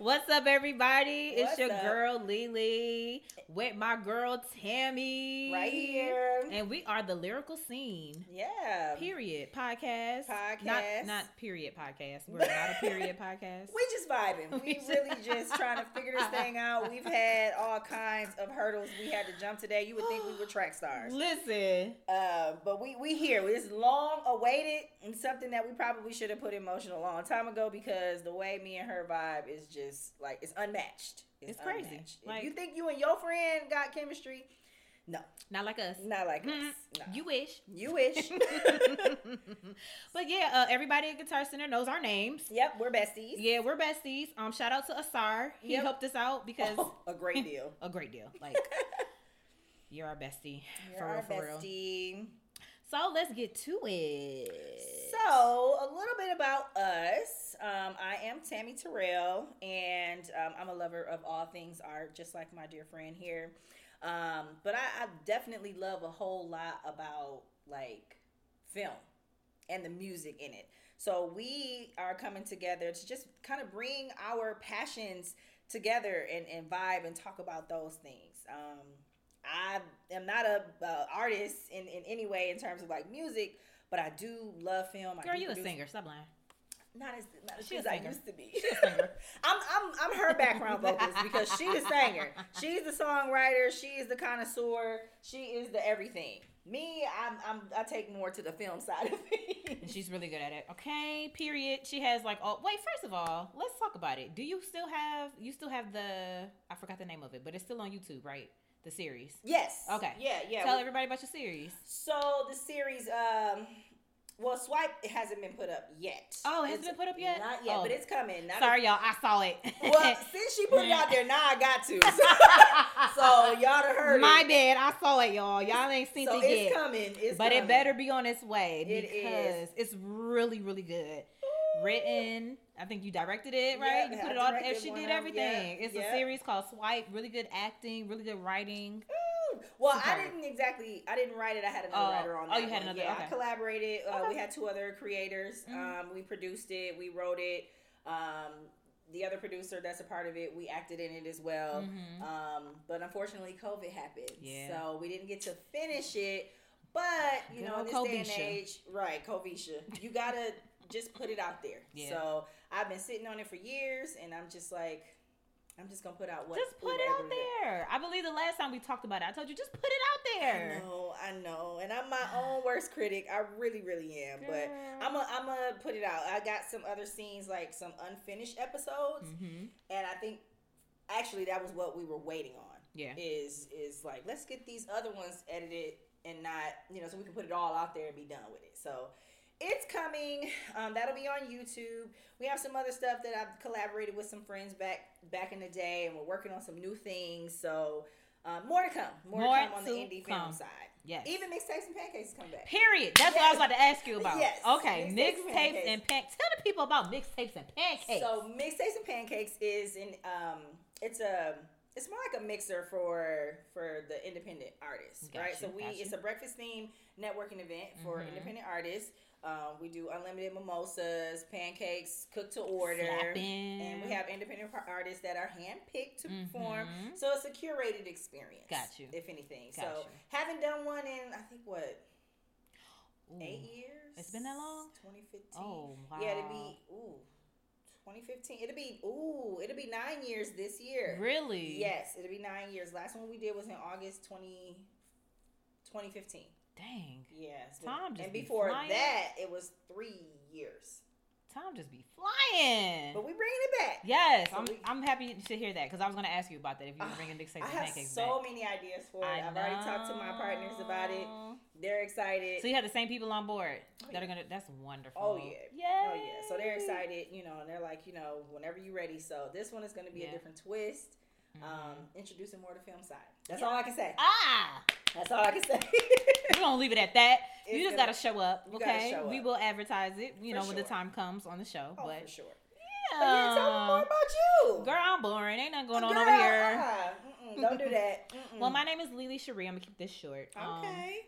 What's up, everybody? What's it's your up? girl Lily with my girl Tammy. right here. And we are the Lyrical Scene. Yeah. Period. Podcast. Podcast. Not not period podcast. We're not a period podcast. We just vibing. We really just trying to figure this thing out. We've had all kinds of hurdles we had to jump today. You would think we were track stars. Listen. Uh, but we we here. It's long awaited and something that we probably should have put in motion a long time ago because the way me and her vibe is just like it's unmatched. It's crazy. unmatched. Like- if you think you and your friend got chemistry, no, Not like us. not like Mm, us. No. You wish. you wish. but yeah, uh, everybody at Guitar Center knows our names. yep, we're besties. Yeah, we're besties. Um, shout out to Asar. He Yep. helped us out because Oh, a great deal. a great deal. Like you're our bestie. You're for our real, for real. So let's get to it. So, a little bit about us. Um, I am Tammy Terrell, and um, I'm a lover of all things art, just like my dear friend here. Um, but I, I definitely love a whole lot about like film and the music in it. So we are coming together to just kind of bring our passions together and, and vibe and talk about those things. Um, I am not a uh, artist in, in any way in terms of like music, but I do love film. Girl, you a singer. Stop lying. Not as not as She as I used to be. She a singer. I'm I'm I'm her background vocalist because she's a singer. She's the songwriter. She is the connoisseur. She is the everything. Me, I'm I'm I take more to the film side of And things. she's really good at it. Okay, period. She has like oh wait, first of all, let's talk about it. Do you still have you still have the I forgot the name of it, but it's still on YouTube, right? The series. Yes. Okay. Yeah, yeah. Tell everybody about your series. So the series, um, well, Swipe it hasn't been put up yet. Oh, it hasn't It's been put up yet? Not yet, Oh. but it's coming. Not Sorry, y'all. I saw it. well, since she put it out there, now I got to. so y'all done heard My it. bad. I saw it, y'all. Y'all ain't seen So it it's coming. It's but coming. it better be on its way because it's really, really good. Written, I think you directed it, right? Yeah, you put it all. directed She did everything. yeah, It's yeah. a series called Swipe. Really good acting, really good writing. Ooh. Well, I didn't exactly. I didn't write it. I had another Oh, writer on. oh, you had one. another- Yeah, okay. I collaborated. Uh, Okay. We had two other creators. Mhm. Um, we produced it. We wrote it. Um, the other producer that's a part of it, we acted in it as well. Mhm. Um, but unfortunately, COVID happened. Yeah. So we didn't get to finish it. But you Good know, in this day and age, right, Covisha, you gotta just put it out there. Yeah. So I've been sitting on it for years, and I'm just like, I'm just gonna put out what. just put it out there. I believe the last time we talked about it, I told you just put it out there. I know, I know, and I'm my own worst critic. I really, really am. But I'm a, I'm gonna put it out. I got some other scenes, like some unfinished episodes, Mm-hmm. and I think actually that was what we were waiting on. Yeah. Is is like let's get these other ones edited and not you know so we can put it all out there and be done with it. So. It's coming. Um, that'll be on YouTube. We have some other stuff that I've collaborated with some friends back back in the day, and we're working on some new things. So um, more to come. More, More to come on the indie come. film side. Yes. Even mixtapes and pancakes coming back. Period. That's what I was about to ask you about. Yes. Okay. Mixtapes and pancakes. pan. Tell the people about mixtapes and pancakes. So mixtapes and pancakes is in um it's a it's more like a mixer for for the independent artists, right? So we gotcha. it's a breakfast theme networking event for Mhm. independent artists. Um, we do unlimited mimosas, pancakes, cooked to order, Slapping. and we have independent artists that are handpicked to perform. Mhm. So it's a curated experience. Got you. If anything, Got so you. haven't done one in I think what Ooh. eight years. It's been that long? 2015. Oh wow. Yeah, it'd be ooh, 2015. It'll be ooh, it'll be nine years this year. really. Yes, it'll be nine years. Last one we did was in August 20, 2015. Dang. Yes. Time just and be before flying. that, it was three years. Time just be flying. But we bringing it back. Yes, So I'm, we- I'm happy to hear that because I was going to ask you about that if you were Ah, bringing mixtapes I and have pancakes so back. many ideas for it. I I've already talked to my partners about it. They're excited. So you have the same people on board Oh, that yeah. are gonna. That's wonderful. Oh yeah. Yeah. Oh yeah. So they're excited, you know, and they're like, you know, whenever you're ready. So this one is going to be Yeah. a different twist. Mhm. Um, introducing more to film side. That's Yeah. all I can say. ah, That's all I can say. we're gonna leave it at that. It's you just gonna- gotta show up, okay? show We will advertise it, you For know, when the time comes on the show. Oh, but for sure. yeah, But yeah, tell me more about you. girl, I'm boring. Ain't nothing going on Girl, over here. uh-uh. Don't do that. Mm-mm. Well, my name is Lily Cherie. I'm gonna keep this short. Um, Okay.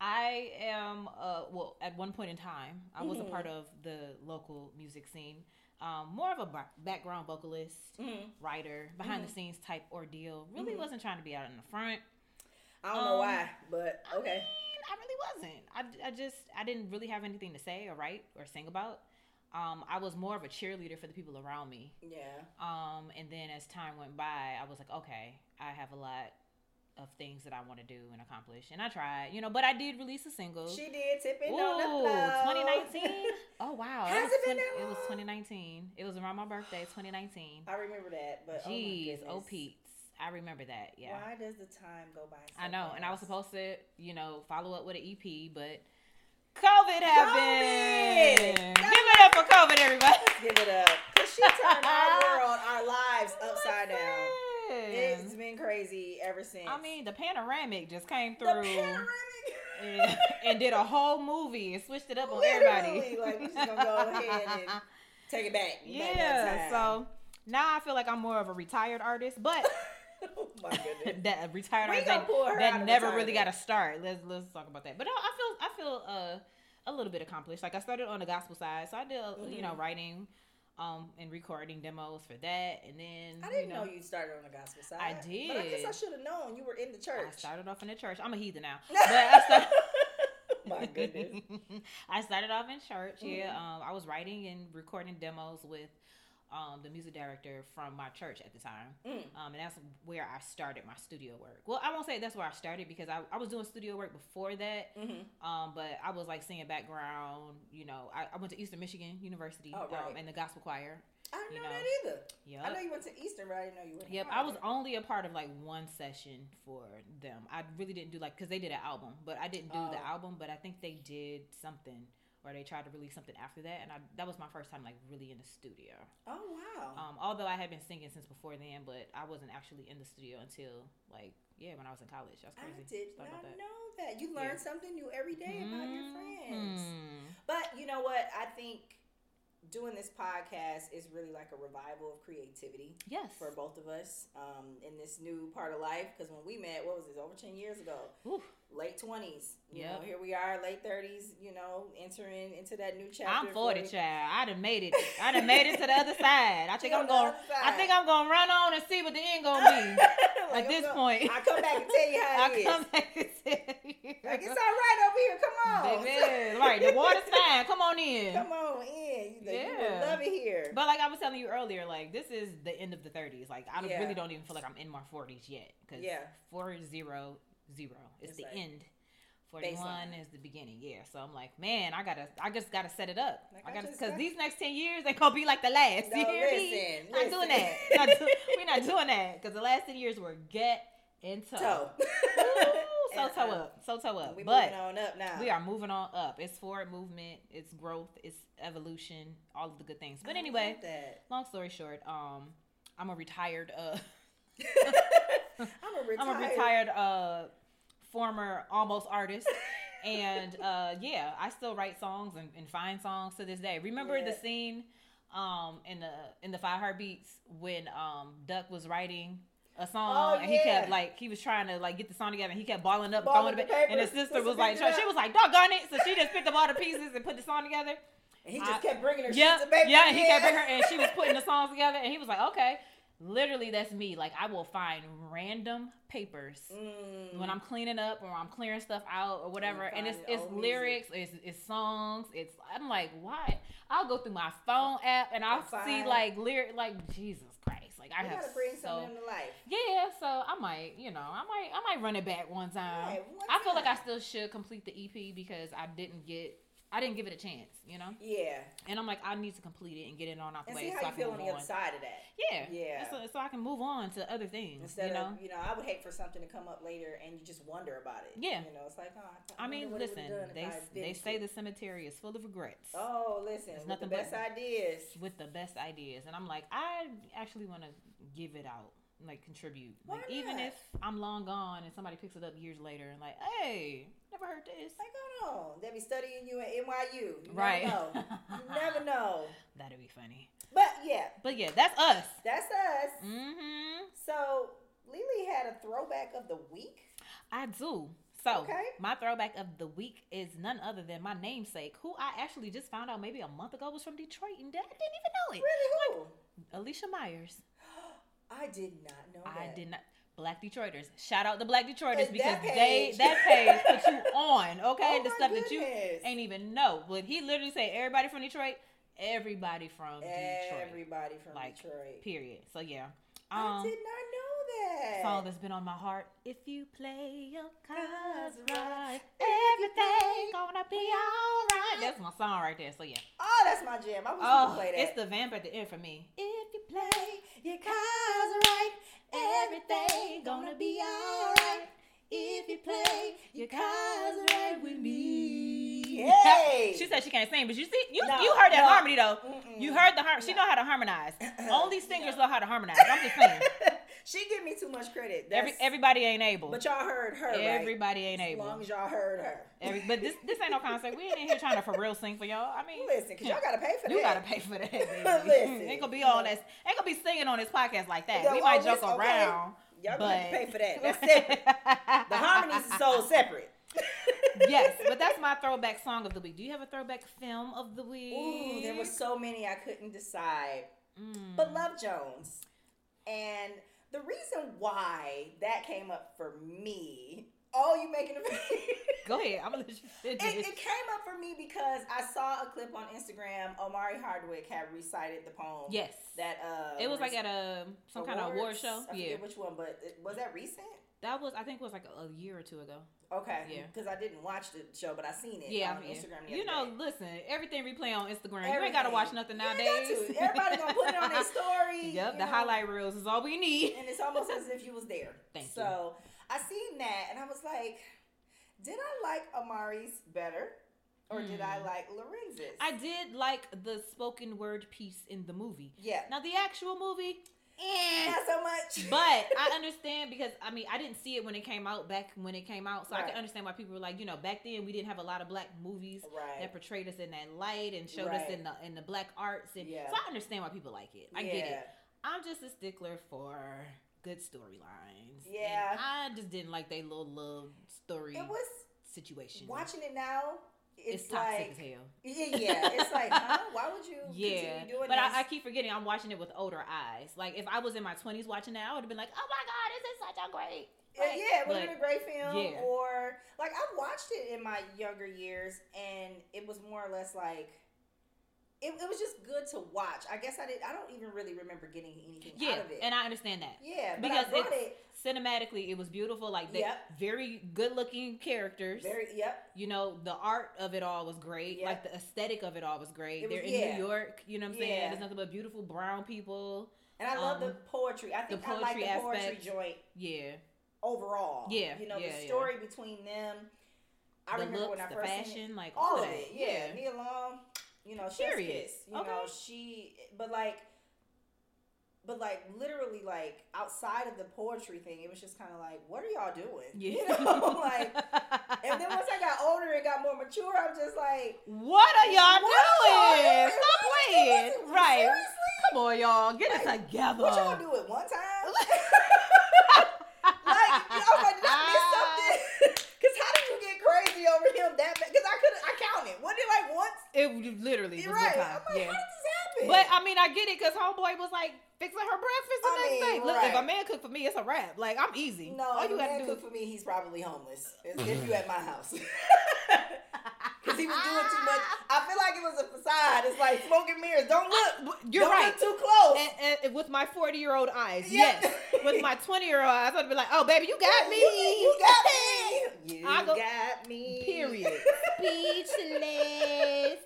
I am, uh, well, at one point in time, I was a Mhm. part of the local music scene. Um, more of a background vocalist, Mhm. writer, behind the Mhm. scenes type ordeal. Really Mhm. wasn't trying to be out in the front. I don't know Um, why, but I okay. mean, I really wasn't. I, I just, I didn't really have anything to say or write or sing about. Um, I was more of a cheerleader for the people around me. Yeah. Um, and then as time went by, I was like, okay, I have a lot of things that I want to do and accomplish, and I tried, you know. But I did release a single. She did tipping Ooh, on the floor. 2019. Oh wow, Has was it been 20 that It was 2019. It was around my birthday, 2019. I remember that, but Jeez, oh oh. Pete's. I remember that. Yeah. Why does the time go by? So I know, and I was supposed to, you know, follow up with an EP, but COVID happened. COVID! Give it up for COVID, everybody. Let's give it up. 'Cause she turned our world, our lives oh upside down. It's been crazy ever since. I mean, the panoramic just came through panoramic. and, and did a whole movie and switched it up on everybody. Like we just gonna go ahead and take it back. back yeah, time. so now I feel like I'm more of a retired artist, but oh my goodness. that retired We artist that, pull her out that of never really got to start. Let's let's talk about that. But no, I feel I feel uh, a little bit accomplished. Like I started on the gospel side, so I did uh, you know Mhm. writing, um, and recording demos for that, and then I didn't you know, you started on the gospel side. I But I guess I should have known you were in the church. I started off in the church. I'm a heathen now, but I started. my goodness. I started off in church. Yeah, Mhm. um, I was writing and recording demos with um, the music director from my church at the time. Mm. Um, and that's where I started my studio work. Well, I won't say that's where I started because I, I was doing studio work before that. Mhm. Um, but I was like singing background. You know, I, I went to Eastern Michigan University Oh, right. um, in the gospel choir. I didn't You know, know. that either. I know you went to Eastern, but I didn't know you went. Yep, I was only a part of like one session for them. I really didn't do like because they did an album, but I didn't do the Oh. album. But I think they did something or they tried to release something after that, and I, that was my first time like really in the studio. Oh wow. Um, although I had been singing since before then, but I wasn't actually in the studio until like yeah when I was in college. That's crazy. I did Thought not that. know that. You learn Yeah. something new every day about your friends. Mhm. But you know what? I think doing this podcast is really like a revival of creativity Yes. for both of us um, in this new part of life. Because when we met, what was this? Over ten years ago, Ooh, late twenties. Know, here we are, late thirties. You know, entering into that new chapter. I'm 40, for- child. I done made it. I done made it to the other side. I think I'm going. other I think I'm gonna run on and see what the end gonna be. Like, At this I'm point. I come back and tell you how I it is. come back and tell you. Like it's all right over here. Come on, Baby, right, the water's fine. Come on in. Come on in. You, yeah. you love it here. But like I was telling you earlier, like this is the end of the 30s. Like I Yeah. really don't even feel like I'm in my 40s yet because Yeah. four zero zero is It's the like end. 41 baseline. is the beginning. Yeah. So I'm like, man, I gotta, I just gotta set it up. Like, I gotta because these next 10 years they gonna be like the last. No, you hear me? listen, Not doing that. Not do- we're not doing that because the last 10 years were get and toe. toe. Ooh, so toe uh, up, so toe up. We but moving on up now. we are moving on up. It's forward movement. It's growth. It's evolution. All of the good things. But anyway, long story short, um, I'm a retired, uh, I'm a retired. I'm a retired, uh, former almost artist. and uh, yeah, I still write songs and, and find songs to this day. Remember the scene um, in the in the Five Heartbeats when um, Duck was writing a song Oh, and he kept like he was trying to like get the song together and he kept balling up, Balling throwing it the back, and his sister was like, she was like, doggone it, so she just picked up all the pieces and put the song together. And he just I- kept bringing her Yeah, paper. yeah, he kept bringing her, and she was putting the songs together, and he was like, okay. Literally, that's me. Like, I will find random papers Mm. when I'm cleaning up or I'm clearing stuff out or whatever, and it's it's lyrics, it's it's songs, it's I'm like, why? I'll go through my phone app and I'll see like lyric, like Jesus Christ, like I we have gotta bring so something to life. yeah, so I might, you know, I might I might run it back one time. Right, I feel like I still should complete the EP because I didn't get I didn't give it a chance, you know. Yeah. And I'm like, I need to complete it and get it on out the And way see so how I you can feel on the other side of that. Yeah, Yeah. So, so I can move on to other things. Instead you know, of, you know, I would hate for something to come up later and you just wonder about it. Yeah. You know, it's like, oh, I mean, what it listen, would've done if they they say the cemetery is full of regrets Oh, listen, with the nothing best but- ideas. with the best ideas, and I'm like, I actually want to give it out, like contribute, Why like even if I'm long gone and somebody picks it up years later and like, hey, never heard this. Like, hold on, they be studying you at NYU. You Right. Never know. you never know. That'd be funny. But yeah, But yeah, that's us. that's us. Mm-hmm. So Lily had a throwback of the week. I do. So Okay. my throwback of the week is none other than my namesake, who I actually just found out maybe a month ago was from Detroit, and I didn't even know it. Really? Who? Alicia Myers. I did not know that. I did not. Black Detroiters. Shout out the Black Detroiters because that they that page put you on, okay? Oh the stuff that you ain't even know. But he literally said everybody from Detroit, everybody from Detroit. Everybody from Like, Detroit. Period. So yeah. I Um did not know that. song that's been on my heart. If you play your cards right, everything gonna be alright. That's my song right there. So yeah. Oh, that's my jam. I you Oh, could play that. it's the vamp at the end for me. If play play your cards right, everything gonna be alright. If you play your cards right with me. Hey! she said she can't sing, but you see, you No, you heard that no. harmony though. Mm-mm. You heard the har- She know how to harmonize. Only singers know how to harmonize. I'm just saying. she give me too much credit. Every everybody ain't able. but y'all heard her. right? Everybody ain't As able. As long as y'all heard her. Every, but this this ain't no concert. We ain't in here trying to for real sing for y'all. I mean, Listen, cause y'all gotta pay for you that. You gotta pay for that. Listen, ain't gonna be all that. Ain't gonna be singing on this podcast like that. We might oh, joke okay. around. Y'all but gonna pay for that. That's separate. the harmonies is so separate. yes, but that's my throwback song of the week. Do you have a throwback film of the week? Ooh, there were so many I couldn't decide. Mm. But Love Jones. And the reason why that came up for me, oh, you making a Go ahead. I'm gonna let you finish. It, it came up for me because I saw a clip on Instagram. Omari Hardwick had recited the poem. yes. That uh, it was like at a some kind of award awards. show. I Yeah, forget which one, but it, was that recent? That was. I think it was like a, a year or two ago. Okay. Yeah. Because I didn't watch the show, but I seen it Yeah, on yeah. Instagram. You know, day. listen, everything replay on Instagram. You ain't gotta watch nothing nowadays. Everybody gonna put it on their story. Yep, the know, highlight reels is all we need. and it's almost as if you was there. Thank you. so I seen that, and I was like, did I like Omari's better, or did I Hmm. like Larenz's? I did like the spoken word piece in the movie. yeah, Now the actual movie, eh. not so much. but I understand because I mean I didn't see it when it came out back when it came out, so I can understand why people were like, you know, back then we didn't have a lot of black movies right. that portrayed us in that light and showed us in the in the black arts, and Yeah. so I understand why people like it. I get it. I'm just a stickler for good storylines. and Yeah. I just didn't like they little love story It was situation. watching it now. It's, It's, toxic like as hell. yeah, yeah. It's like, huh? Why would you Yeah, continue doing but this? I, I keep forgetting I'm watching it with older eyes. Like if I was in my 20s watching that, I would have been like, "Oh my god, this is such a great." Yeah, like- yeah, it would have been a great film. yeah. Or like I watched it in my younger years, and it was more or less like it, it was just good to watch. I guess I did. I don't even really remember getting anything Yeah, out of it. and I understand that yeah, but because it cinematically it was beautiful. Like the Yep. very good looking characters. very. Yep. you know, the art of it all was great. Yep. Like the aesthetic of it all was great. It They're in yeah. New York. You know what I'm saying? Yeah. There's nothing but beautiful brown people. And I love the Um, poetry. I think the poetry I like poetry the poetry aspect. joint Yeah, overall. Yeah, you know yeah, the yeah. story between them. I the remember looks, when I the first fashion, seen it. like all all, of that. it. Yeah, Nia Long. You know, kiss. You Okay. know, she. But like, but like literally, like outside of the poetry thing, it was just kind of like, what are y'all doing? Yeah. You know, like. And then once I got older and got more mature, I'm just like, what are y'all What are y'all doing? doing? Stop Right? playing. Right. Seriously? Come on, y'all. Get it together. what y'all do it one time? like, I was like, did I miss something? Because how did you get crazy over him that bad? Because I could I counted. Wasn't it like once? It was literally was You're one right. time. I'm like, yeah. how did this happen? But I mean, I get it because homeboy was like fixing her breakfast the I next mean, day. Look, if a man cook for me, it's a wrap. Like I'm easy. no, all if you gotta do. cook for me, he's probably homeless. If if you at my house. Because he was doing too much. I feel like it was a facade. It's like smoke and mirrors. Don't look. You're Don't right. Look too close. And, and with my 40 year old eyes, Yeah. yes. With my 20 year old eyes, I'd be like, oh, baby, you got me. You got me. You I go- got me. Period. Speechless.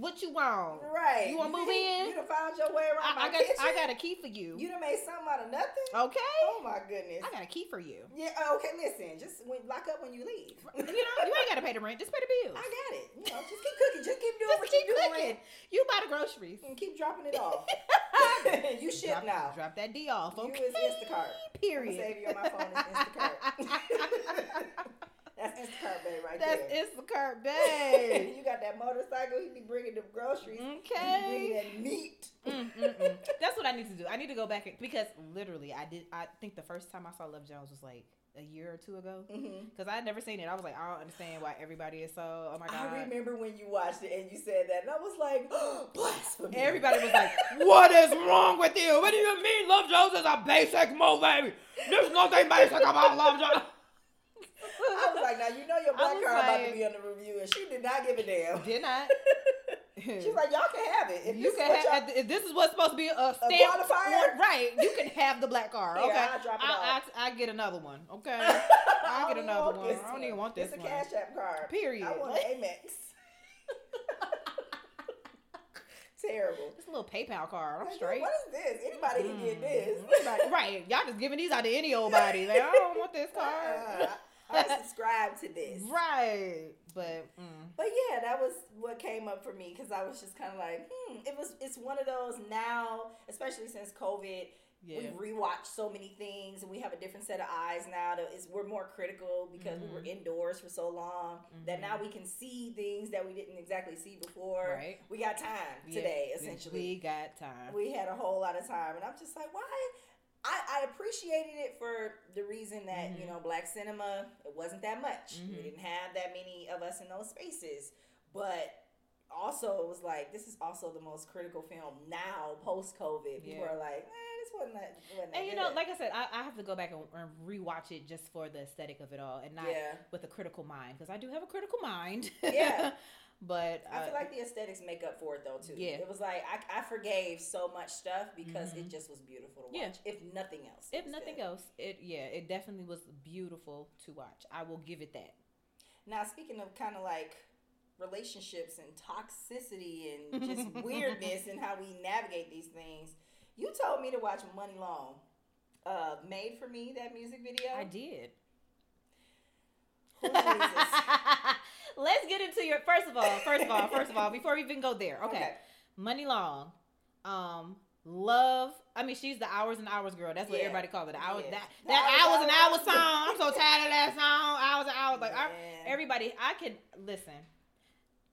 What you want? Right. You wanna move in? You done found your way around my I, I got kitchen. I got a key for you. You done made something out of nothing. okay? Oh my goodness. I got a key for you. Yeah. oh, Okay. Listen. Just when, lock up when you leave. You know, you ain't gotta pay the rent. Just pay the bills. I got it. You know, just keep cooking. Just keep doing Just what keep you cooking. doing. You buy the groceries. And keep dropping it off. you ship drop, now. Drop that D off. You Okay. is Instacart. Period. I'ma save you on my phone Is Instacart. That's Instacart, babe, right That's there. Instacart, babe. you got that motorcycle. He be bringing the groceries. He be Okay. bringing that meat. Mm, mm, mm. That's what I need to do. I need to go back and, because literally, I did. I think the first time I saw Love Jones was like a year or two ago. Because I had never seen it. I was like, I don't understand why everybody is so. Oh my god. I remember when you watched it and you said that, and I was like, blasphemy. Everybody was like, "What is wrong with you? What do you mean Love Jones is a basic movie? There's nothing basic about Love Jones." I was like, now you know your black card about to be on the review, and she did not give a damn. Did not. She's like, y'all can have it. If you can have, if this is what's supposed to be a stamp, qualifier? right? You can have the black card. Okay, I'll drop it I, off. I, I get another one. Okay, I I'll don't get another one. I don't even want this It's one. a Cash App card. Period. I want an Amex. Terrible. It's a little PayPal card. I'm Like, straight. What is this? Anybody can get Mm. this. Right. Y'all just giving these out to any old body. Like, I don't want this Uh, card. I subscribe to this. right. But mm, But yeah, that was what came up for me because I was just kind of like, hmm. It was. It's one of those now, especially since COVID. yeah. We've rewatched so many things, and we have a different set of eyes now. That is, we're more critical because we were Mhm. indoors for so long that Mhm. now we can see things that we didn't exactly see before. Right. We got time today, we- essentially. We got time. we had a whole lot of time and i'm just like why i, I appreciated it for the reason that Mhm. you know black cinema it wasn't that much Mhm. we didn't have that many of us in those spaces but also it was like this is also the most critical film now post covid people Yeah. are like eh, this wasn't that, wasn't and you know, like I said, I, I have to go back and, and rewatch it just for the aesthetic of it all, and not yeah with a critical mind because I do have a critical mind. Yeah. but I uh, feel like the aesthetics make up for it though too. Yeah. it was like I, I forgave so much stuff because Mhm. it just was beautiful to watch. Yeah. If nothing else, if nothing good. else, it yeah, it definitely was beautiful to watch. I will give it that. Now, speaking of kind of like relationships and toxicity and just weirdness and how we navigate these things, you told me to watch Muni Long. Uh, made for me that music video. I did. Let's get into your first of all, first of all, first of all, before we even go there. Okay. Okay. Muni Long. Um Love. I mean, she's the hours and hours girl. That's what Yeah. everybody calls it. Hours. Yeah. That that hours, hours and hours, song. I'm so tired of that song. Hours and hours. Like I, everybody, I can listen.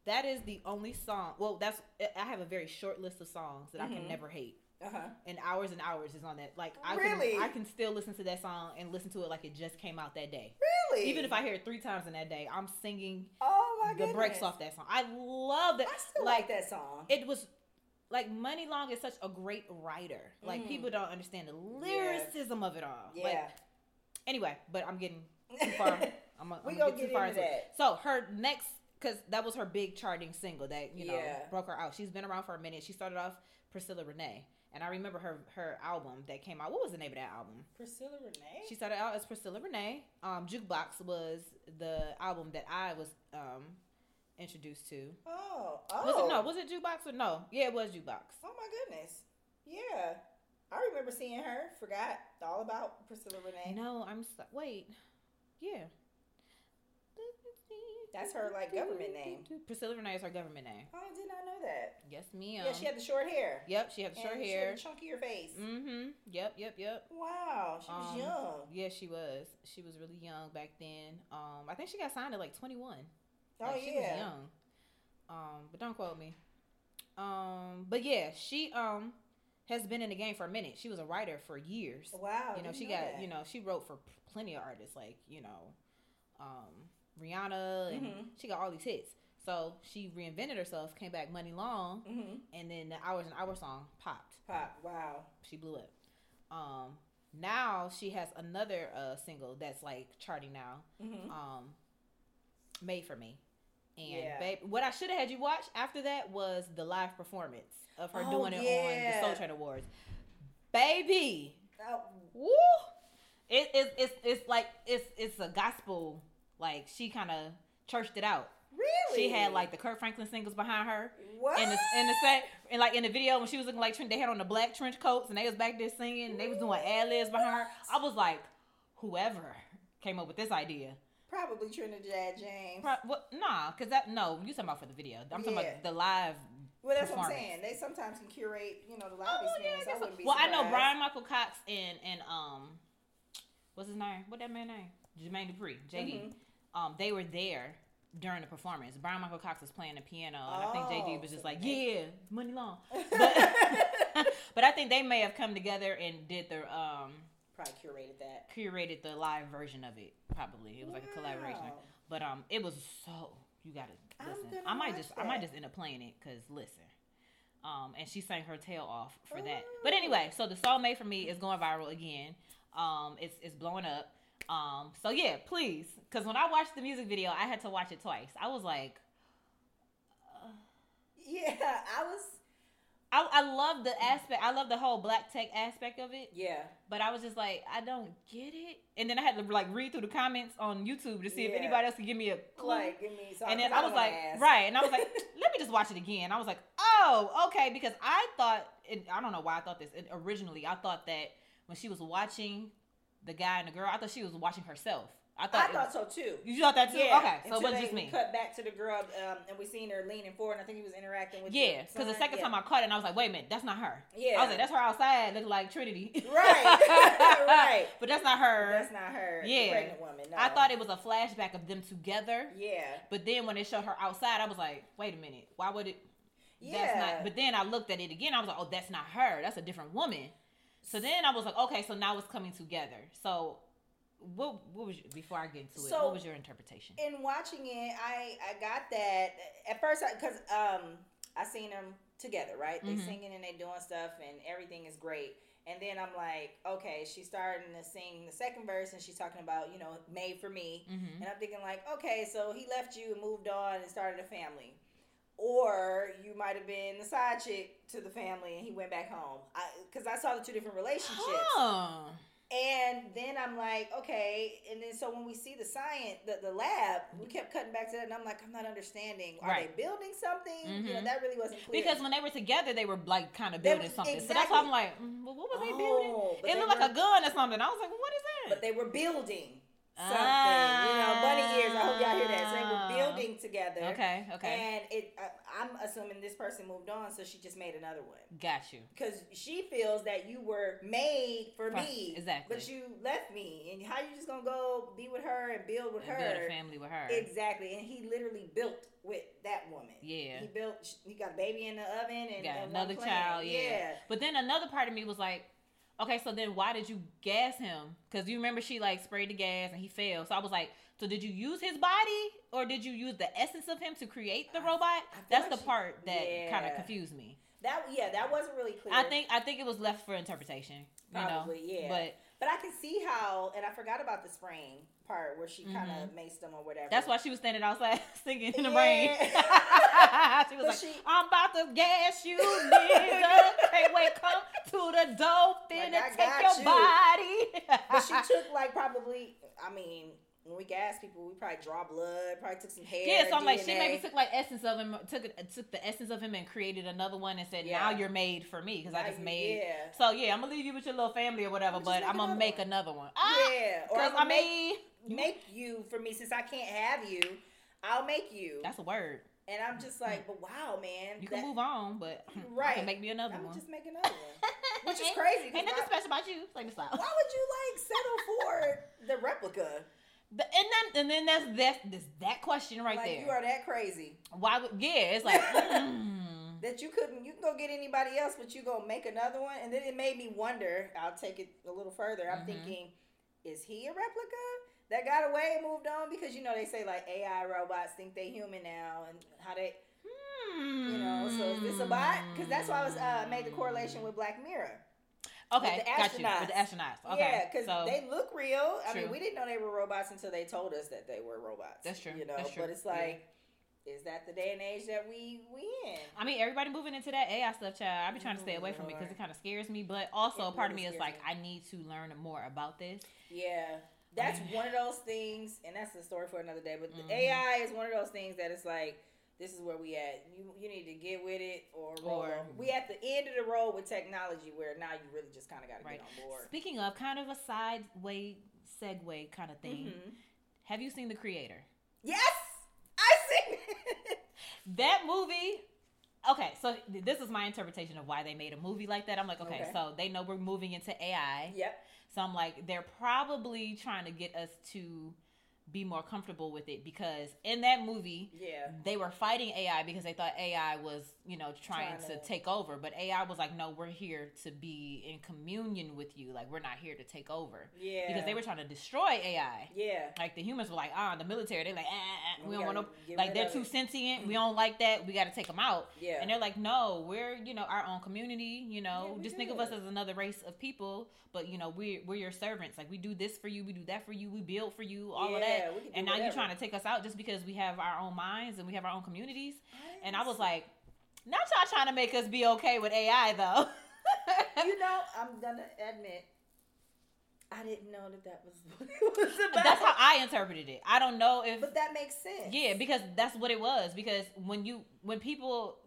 That is the only song. Well, that's I have a very short list of songs that I can Mhm. never hate. Uh-huh. And hours and hours is on that. Like I Really? can I can still listen to that song and listen to it like it just came out that day. Really? Even if I hear it three times in that day, I'm singing Oh my the goodness. breaks off that song. I love that. I still like, that song. It was like Muni Long is such a great writer. Like Mhm. people don't understand the lyricism of it all. Like, yeah. anyway, but I'm getting too far. I'm, I'm We gonna gonna get too far into it. So her next, because that was her big charting single that you know Yeah. broke her out. She's been around for a minute. She started off Priscilla Renee, and I remember her her album that came out. What was the name of that album? Priscilla Renee. She started out as Priscilla Renee. Um, Jukebox was the album that I was um introduced to. oh. Oh. Was it no? Was it Jukebox or no? Yeah, it was Jukebox. Oh my goodness. Yeah. I remember seeing her. Forgot all about Priscilla Renee. No, I'm so, wait. Yeah. That's her, like, government name. Priscilla Renee is her government name. Oh, I did not know that. Yes, ma'am. yeah, she had the short hair. Yep, she had the short And hair. She had the chunkier face. Mm-hmm. Yep, yep, yep. Wow, she was Um, young. Yeah, she was. She was really young back then. Um, I think she got signed at like 21. Oh Like, she was yeah. young. Um, but don't quote me. Um, but yeah, she um has been in the game for a minute. She was a writer for years. Wow. you know, she know got that. you know she wrote for plenty of artists like you know, um, Rihanna, and Mhm. she got all these hits. So she reinvented herself, came back Muni Long, Mhm. and then the hours and hour song popped. Pop. Wow. She blew up. Um, now she has another uh single that's like charting now. Mhm. Um, made for me. And Yeah. babe, what I should have had you watch after that was the live performance of her Oh, doing it on the Soul Train Awards. Baby, Oh, woo! It, it, it's it's like it's it's a gospel. Like she kind of churched it out. really? She had like the Kirk Franklin singles behind her, what? and the in the set and like in the video when she was looking like they had on the black trench coats and they was back there singing. and They was doing ad libs behind her. I was like, whoever came up with this idea. Probably Trinidad James. Pro- what, nah, cause that no, you talking about for the video. I'm talking Yeah. about the live. well, that's what I'm saying. They sometimes can curate, you know, the live Oh, yeah, I experience. I, wouldn't be well, I know. Bryan Michael Cox and and um, what's his name? What that man name? Jermaine Dupri, JD. Mhm. Um, they were there during the performance. Bryan Michael Cox was playing the piano, and I think Oh, JD was just so like, "Yeah, Muni Long." But, but I think they may have come together and did the um Probably curated that. curated the live version of it. Probably it was like a collaboration. But um, it was so you gotta listen. I might just I might just end up playing it because listen. Um, and she sang her tail off for that. But anyway, so the song made for me is going viral again. Um, it's it's blowing up. Um, so yeah, please, because when I watched the music video, I had to watch it twice. I was like, Yeah, I was. I, I love the aspect. I love the whole black tech aspect of it. Yeah. But I was just like, I don't get it. And then I had to like read through the comments on YouTube to see if anybody else could give me a clue. Like, give me some. and then I don't was like, ask. right. And I was like, let me just watch it again. I was like, oh, okay. Because I thought, it, I don't know why I thought this. It, originally, I thought that when she was watching the guy and the girl, I thought she was watching herself. I thought, I thought so too. you thought that too? Yeah. Okay. So until it was just me. Cut back to the girl, um, and we seen her leaning forward. And I think he was interacting with. Yeah, because the second time I caught it, and I was like, wait a minute, that's not her. Yeah. I was like, that's her outside, looking like Trinity. Right. Right. But that's not her. That's not her. Yeah. pregnant woman. No. I thought it was a flashback of them together. Yeah. But then when they showed her outside, I was like, wait a minute, why would it? That's Yeah. not. But then I looked at it again. I was like, oh, that's not her. That's a different woman. So then I was like, okay, so now it's coming together. So what what was your, before I get into it? What was your interpretation? in watching it, I I got that at first because um I seen them together, right? They Mhm. singing and they doing stuff and everything is great. And then I'm like, okay, she's starting to sing the second verse and she's talking about you know made for me. hmm And I'm thinking like, okay, so he left you and moved on and started a family. Or you might have been the side chick to the family and he went back home. Because I, saw the two different relationships. Huh. And then I'm like, okay. And then so when we see the science, the, the lab, we kept cutting back to that. And I'm like, I'm not understanding. Are Right. they building something? You know, Mhm. that really wasn't clear. Because when they were together, they were like kind of building was- something. So that's why I'm like, mm, well, what was they Oh, building? It they looked like a gun or something. I was like, well, what is that? but they were building something. Ah. you know, bunny ears. I hope y'all hear that. So they were building together. okay, okay, And it, I, I'm assuming this person moved on, so she just made another one. got you. Because she feels that you were made for For- me, exactly. But you left me, and how you just gonna go be with her and build with And her? build a family with her. Exactly, and he literally built with that woman. Yeah. he built. He got a baby in the oven and, got and another child. plant. Yeah. But then another part of me was like, okay, so then why did you gas him? Because you remember she like sprayed the gas and he fell. So I was like, so did you use his body or did you use the essence of him to create the robot? That's the she- part that kind of confused me. That yeah, that wasn't really clear. I think I think it was left for interpretation. You Probably, know? yeah. But but I can see how, and I forgot about the spraying part where she kind of maced them or whatever. Mm-hmm. that's why she was standing outside singing in the Yeah. rain. she was But like, she- "I'm about to gas you, nigga. Can't wait, come to the door, finna Like, take your you. body." but she took like probably. I mean, when we gas people, we probably draw blood. Probably took some hair. Yeah, so I'm like, she maybe took like essence of him, took it, took the essence of him and created another one and said, "Now you're made for me because I just you- made." yeah. So yeah, I'm gonna leave you with your little family or whatever, but I'm gonna make one. another one. Ah, yeah, or because make, mean, you- make you for me since I can't have you. I'll make you. that's a word. and I'm just like, but wow, man. You that- can move on, but Right. can make me another I'm one. just make another one. Which is crazy. Ain't nothing why- special about you. Like this Why would you like settle for the replica? The- And then and then that's that's, that's that question right like there. you are that crazy Why would yeah? It's like mm, that you couldn't. You can go get anybody else, but you gonna make another one. And then it made me wonder. I'll take it a little further. I'm Mhm. thinking, is he a replica that got away and moved on? Because you know they say like AI robots think they human now, and how they you know. So is this a bot? Because that's why I was uh, made the correlation with Black Mirror. okay, the got you with the astronauts. Okay, Yeah, because so they look real. I mean, we didn't know they were robots until they told us that they were robots. That's true. You know, That's true. but it's Yeah. like, is that the day and age that we we in? I mean, everybody moving into that AI stuff, child. I be trying to stay away from it because it kind of scares me. But also, It part of me is like, me. I need to learn more about this. Yeah, that's one of those things, and that's the story for another day. But the Mhm. AI is one of those things that it's like. This is where we at. You you need to get with it or. Or- we at the end of the road with technology where now you really just kind of got to Right. get on board. Speaking of kind of a side way segue kind of thing, Mhm. have you seen The Creator? Yes, I see. That movie. Okay, so this is my interpretation of why they made a movie like that. I'm like, okay, Okay. so they know we're moving into AI. yep. So I'm like, they're probably trying to get us to be more comfortable with it because in that movie, Yeah. they were fighting AI because they thought AI was, you know, trying, Trying to, to- take over. But AI was like, no, we're here to be in communion with you. Like, we're not here to take over. Yeah. Because they were trying to destroy AI. Yeah. Like, the humans were like, ah, the military, they're like, ah, ah, we, We don't want gotta like, they're too it. sentient. We don't like that. We got to take them out. Yeah. And they're like, no, we're, you know, our own community, you know, Yeah, just think of us as another race of people. But, you know, we're, we're your servants. Like, we do this for you. We do that for you. We build for you, all of Yeah, that. we can And now you're trying to take us out just because we have our own minds and we have our own communities. And I was like, not y'all trying to make us be okay with AI though. you know, I'm gonna admit, I didn't know that that was what it was about. that's how I interpreted it. I don't know if But that makes sense. yeah, because that's what it was. Because when you when people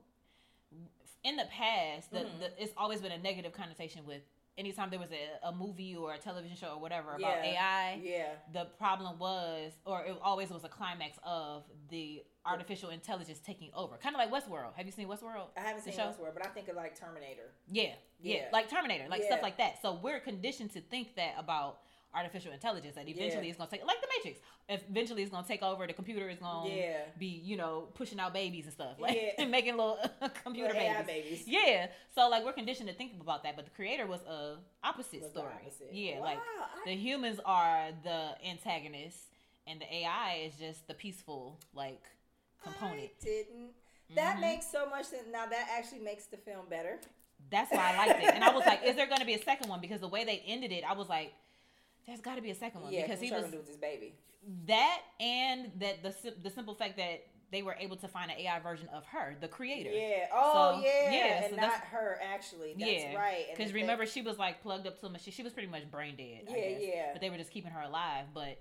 in the past, the, Mhm. the it's always been a negative connotation with anytime there was a, a movie or a television show or whatever about Yeah. AI. Yeah. The problem was, or it always was a climax of the artificial intelligence taking over, kind of like Westworld. Have you seen Westworld? I haven't The seen show? Westworld, but I think of like Terminator. Yeah, yeah, Yeah. like Terminator, like stuff like that. So we're conditioned to think that about artificial intelligence that eventually Yeah. it's gonna take, like the Matrix. Eventually, it's gonna take over. The computer is gonna Yeah. be, you know, pushing out babies and stuff, like Yeah. and making little computer Little babies. babies. Yeah, so like we're conditioned to think about that, but the creator was a opposite Was story. opposite. Yeah, Wow, like I- the humans are the antagonists, and the AI is just the peaceful like component. I didn't. That Mhm. makes so much sense. Now that actually makes the film better. That's why I liked it. And I was like, is there going to be a second one? Because the way they ended it, I was like, there's got to be a second one yeah, because he was gonna do with his baby. that and that the the simple fact that they were able to find an AI version of her, the creator. Yeah. Oh So, yeah. yeah, and so not her actually. That's yeah, right. Because if they- remember, she was like plugged up to a machine. She was pretty much brain dead. Yeah, yeah. But they were just keeping her alive. But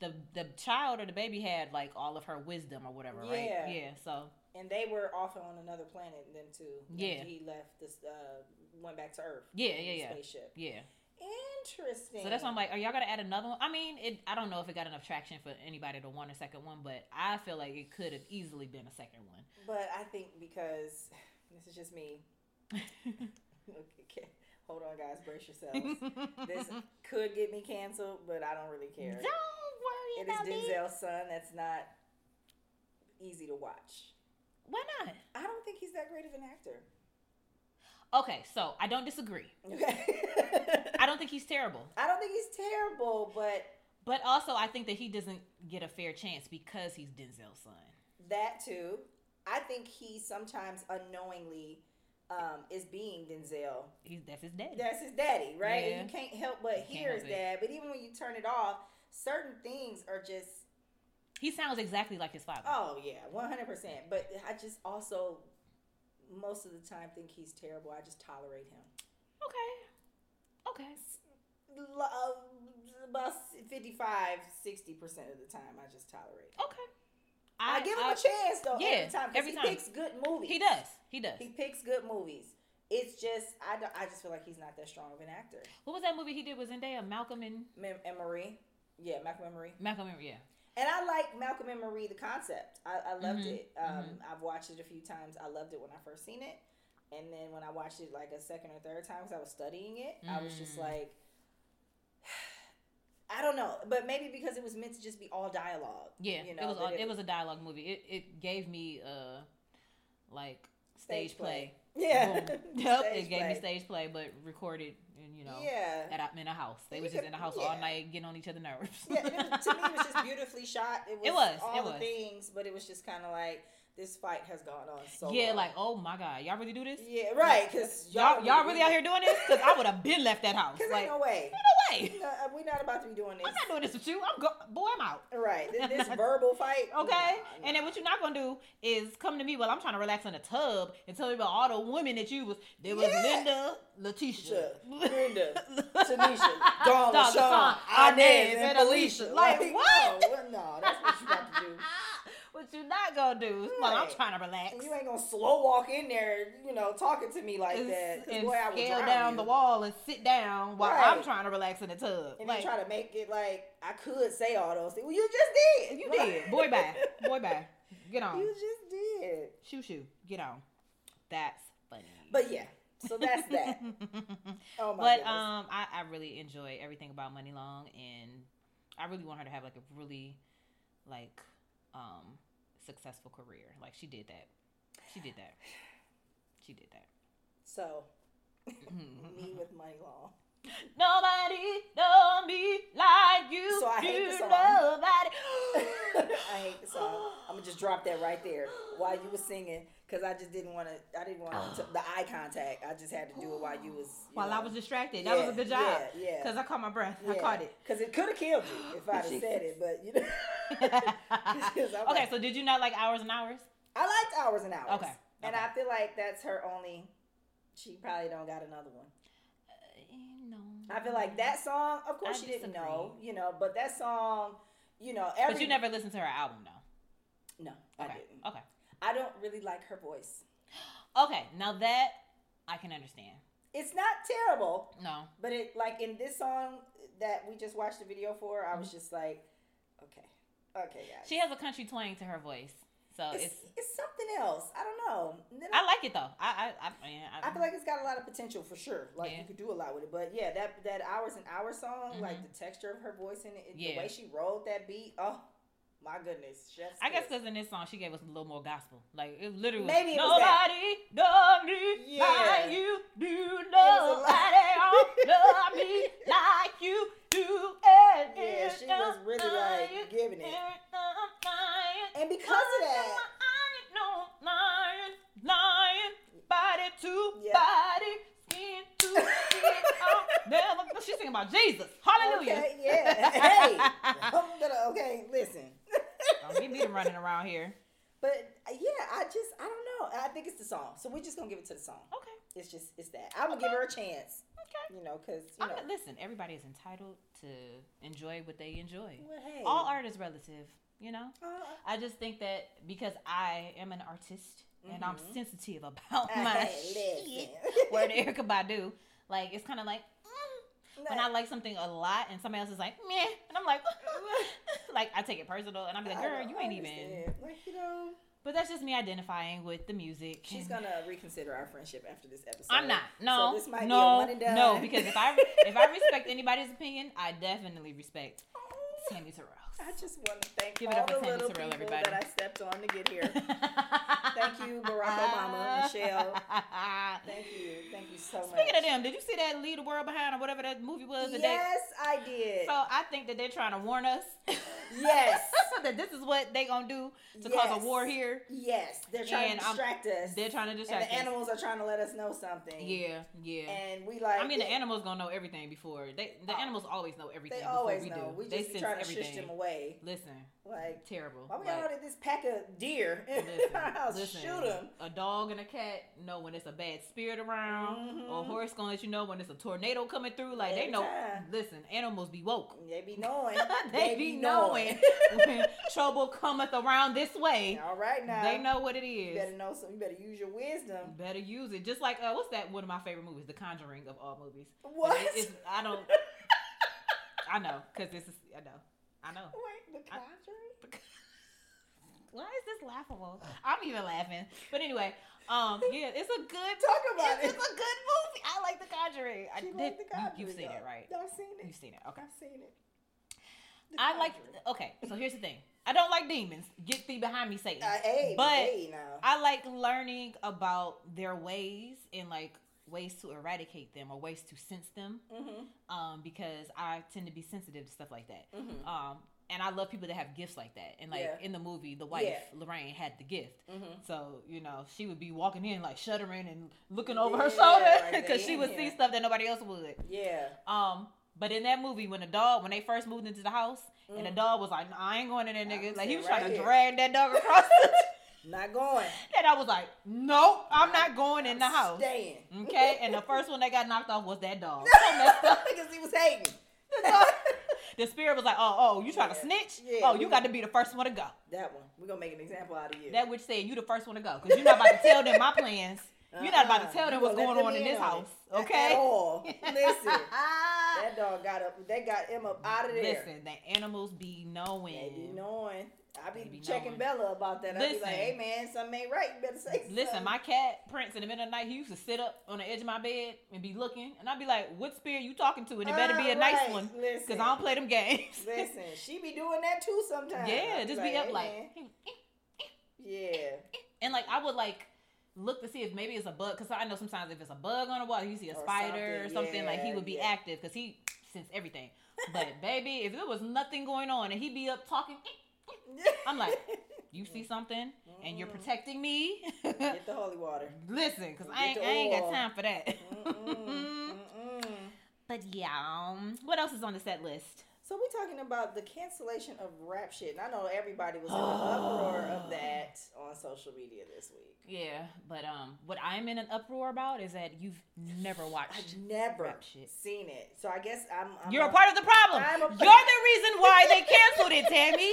the the child or the baby had like all of her wisdom or whatever, right? Yeah. Yeah. So and they were off on another planet then too. Yeah. He left this. Uh, went back to Earth. Yeah, yeah, yeah. Spaceship. yeah. Interesting. So that's why I'm like, are y'all gonna add another one? I mean, it. I don't know if it got enough traction for anybody to want a second one, but I feel like it could have easily been a second one. But I think because this is just me. okay, hold on, guys, brace yourselves. this could get me canceled, but I don't really care. Don't worry It about is it. Denzel's son. That's not easy to watch. Why not? I don't think he's that great of an actor. Okay, so I don't disagree. Okay. I don't think he's terrible, I don't think he's terrible, but but also I think that he doesn't get a fair chance because he's Denzel's son. that too. I think he sometimes unknowingly um, is being Denzel. He's that's his daddy. That's his daddy, right? Yeah. And you can't help but You hear his dad. But even when you turn it off, certain things are just He sounds exactly like his father. oh yeah, one hundred percent. But I just also most of the time think he's terrible. I just tolerate him. Okay. Okay. Uh, About 55, 60 percent of the time, I just tolerate. Him. Okay. I, give him a chance though. yeah, every time every he time. picks good movies. He does. He does. He picks good movies. It's just I, don't- I just feel like he's not that strong of an actor. What was that movie he did with Zendaya? Malcolm and Mem- and Marie, yeah, Malcolm and Marie. Malcolm and yeah. And I like Malcolm and Marie, the concept. I, I loved Mhm, it. Um, I've watched it a few times. I loved it when I first seen it, and then when I watched it like a second or third time because I was studying it, I was just Mm. like, I don't know, but maybe because it was meant to just be all dialogue. Yeah, you know, it was that a, it was a dialogue movie. It it gave me uh like stage, Stage play. play. Yeah, Boom. Yep, Stage it gave me stage play, but recorded and you know yeah. at a, in a house. They was just in the house all night getting on each other's nerves. yeah, it was, to me, it was just beautifully shot. It was, It was, all it the things, but it was just kind of like this fight has gone on so yeah, long. like oh my god, y'all really do this? yeah, right, because Y'all y'all really out here doing this? Because I would have been left that house. Like ain't no way. no way. No, we're not about to be doing this. I'm not doing this with you. I'm go- boy, I'm out. Right, this, this verbal fight. Okay, nah, and then what you're not gonna do is come to me while I'm trying to relax in a tub and tell me about all the women that you was. There was Yeah. Linda, Letitia, Brenda, Tanisha, Dawn, Dog, LaShawn, Inez, and Alicia. Alicia. Like, what? No, no, that's what you got to do. what you not gonna do is while I'm trying to relax. You ain't gonna slow walk in there, you know, talking to me like that. and boy, I scale down you. the wall and sit down while Right. I'm trying to relax in the tub. And like, then try to make it like I could say all those things. Well, you just did. you did, boy, bye, boy, bye. Get on, You just did. shoo, shoo, get on. That's funny. But yeah, so that's that. Oh my god. but goodness. um, I, I really enjoy everything about Muni Long, and I really want her to have like a really like um successful career. Like she did that. She did that. She did that. So, me with Muni Long. Nobody know me like you. So I hate the song. Nobody. I hate the song. I'm gonna just drop that right there while you were singing because I just didn't want to. I didn't want ah. to the eye contact. I just had to do it while you was. You While I was distracted, that was a good job. Yeah, yeah. Cause I caught my breath. I caught it. Because it could have killed you if I'd have said it, but you know. Okay, like- so did you not like hours and hours? I liked Hours and Hours. Okay, And okay. I feel like that's her only. She probably don't got another one. no. I feel like that song, of course, I she didn't know, you know, but that song, you know, every. But you never listened to her album though. No, I didn't. Okay. I don't really like her voice. Okay. Now that I can understand. It's not terrible, No. but it like in this song that we just watched the video for, I was just like, okay, okay, guys. Mm-hmm. She has a country twang to her voice, so it's, it's. it's something else. I don't know. Then I like it though. I I I, man, I, I feel like it's got a lot of potential for sure. Like Yeah. you could do a lot with it. But yeah, that that hours and hours song, like Mhm. the texture of her voice and it, Yeah. the way she rolled that beat. Oh my goodness, chef's I guess because in this song she gave us a little more gospel. Like it literally. Maybe it was nobody love me Yeah. like you do. was. Nobody love me like you do. And Yeah, she was really like giving it. And because of that, No lying, lying, body to Yeah. body, skin to skin. Oh, never. She's singing about Jesus. Hallelujah. Okay, yeah. hey, gonna okay. Listen, Don't get me to running around here. but yeah, I just I don't know. I think it's the song, so we're just gonna give it to the song. Okay. It's just it's that. i'm gonna give her a chance. Okay. You know, because you know. mean, listen, everybody is entitled to enjoy what they enjoy. well, hey, All art is relative, you know? uh, I just think that because I am an artist and I'm Mhm. sensitive about Hey, my shit, word Erykah Badu, like it's kind of like mm, when I like something a lot and somebody else is like meh, and I'm like, like I take it personal and I'm like, girl, you I ain't even. like you know. But that's just me identifying with the music. She's gonna reconsider our friendship after this episode. I'm not. No, So this might be a no, one and done. no. Because if I if I respect anybody's opinion, I definitely respect Tammy Terrell. I just want to thank Give all the little people everybody. that I stepped on to get here. Thank you, Barack Obama, Michelle. Thank you, thank you so much. Speaking of them, did you see that Leave the World Behind or whatever that movie was? that they- yes, I did. So I think that they're trying to warn us. yes, that this is what they gonna do to cause a war here. yes, they're trying And to I'm- distract us. They're trying to and distract the us. animals are trying to let us know something. Yeah, yeah. and we like. I mean, the animals gonna know everything before they. The Oh. animals always know everything They before always we know. do. We just be sense trying to everything. shush them away. Listen, Like, terrible. why we Like, got this pack of deer in Listen, our house? listen, Shoot them. A dog and a cat know when it's a bad spirit around. Or a Mhm. horse gonna let you know when it's a tornado coming through. Like they know. time. Listen, animals be woke. They be knowing. they, be knowing when trouble cometh around this way. All right now. They know what it is. You better know some. You better use your wisdom. Better use it. Just like uh, what's that? One of my favorite movies, The Conjuring of all movies. What? it- I don't. I know, cause this is. I know. I know. Wait, the Conjuring. Why is this laughable? I'm even laughing. But anyway, um, yeah, it's a good. Talk about it's, it. It's a good movie. I like The Conjuring. I She did. like the you, Conjuring. you've seen it, though. right? I've seen it. You've seen it. Okay. I've seen it. The I like. Okay, so here's the thing. I don't like demons. Get thee behind me, Satan. Uh, hey, but hey now. I like learning about their ways and like ways to eradicate them or ways to sense them. mm-hmm. Um, because I tend to be sensitive to stuff like that. Mm-hmm. Um, and I love people that have gifts like that. And like Yeah. in the movie, the wife Yeah. Lorraine had the gift. Mm-hmm. So you know she would be walking in like shuddering and looking over her Yeah, shoulder like because she would see stuff that nobody else would. Yeah. Um, but in that movie, when the dog, when they first moved into the house, and the Mm. dog was like, "Nah, "I ain't going in there, nigga," like he was right trying to here. drag that dog across, the, Not going. and I was like, "Nope, I'm not going in the house." Staying. Okay, and the first one that got knocked off was that dog. So messed up. because he was hating. The spirit was like, "Oh, oh, you trying to snitch? Yeah, oh, you got to be the first one to go." that one. We're gonna make an example out of you. That which said you the first one to go because you're not about to tell them my plans You're not about to Uh-uh. tell them You what's going on in in this on house, okay? At all. Listen, that dog got up. They got him up out of there. Listen, the animals be knowing. They be knowing. I be, be checking knowing. Bella about that. I be like, hey man, something ain't right. You better say Listen, my cat Prince in the middle of the night, he used to sit up on the edge of my bed and be looking, and I'd be like, "What spirit you talking to?" And it better be a Uh, nice one, Listen. cause I don't play them games. Listen, she be doing that too sometimes. yeah, I just be up "Hey, like, man." yeah. and like I would like look to see if maybe it's a bug, cause I know sometimes if it's a bug on the wall, you see a Or spider or something, something, like he would be yeah. active, cause he sense everything. But baby, if there was nothing going on and he be up talking, I'm like, you see something and you're protecting me. Get the holy water. Listen, cause I ain't, I ain't got time for that. Mm-mm. Mm-mm. But yeah, um, what else is on the set list? So we're talking about the cancellation of rap shit, and I know everybody was in an uproar of that on social media this week. Yeah, but um, what I'm in an uproar about is that you've never watched. I've never seen it, so I guess I'm. I'm You're a part of the problem. I'm a- You're the reason why they canceled it, Tammy.